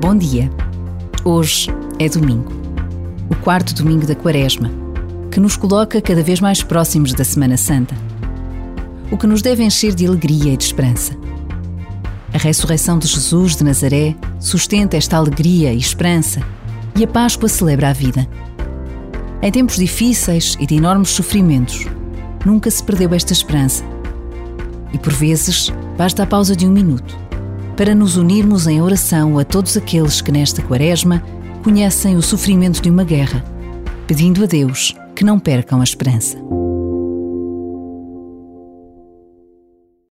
Bom dia. Hoje é domingo, o quarto domingo da Quaresma, que nos coloca cada vez mais próximos da Semana Santa. O que nos deve encher de alegria e de esperança. A ressurreição de Jesus de Nazaré sustenta esta alegria e esperança, e a Páscoa celebra a vida. Em tempos difíceis e de enormes sofrimentos, nunca se perdeu esta esperança. E por vezes basta a pausa de um minuto para nos unirmos em oração a todos aqueles que nesta Quaresma conhecem o sofrimento de uma guerra, pedindo a Deus que não percam a esperança.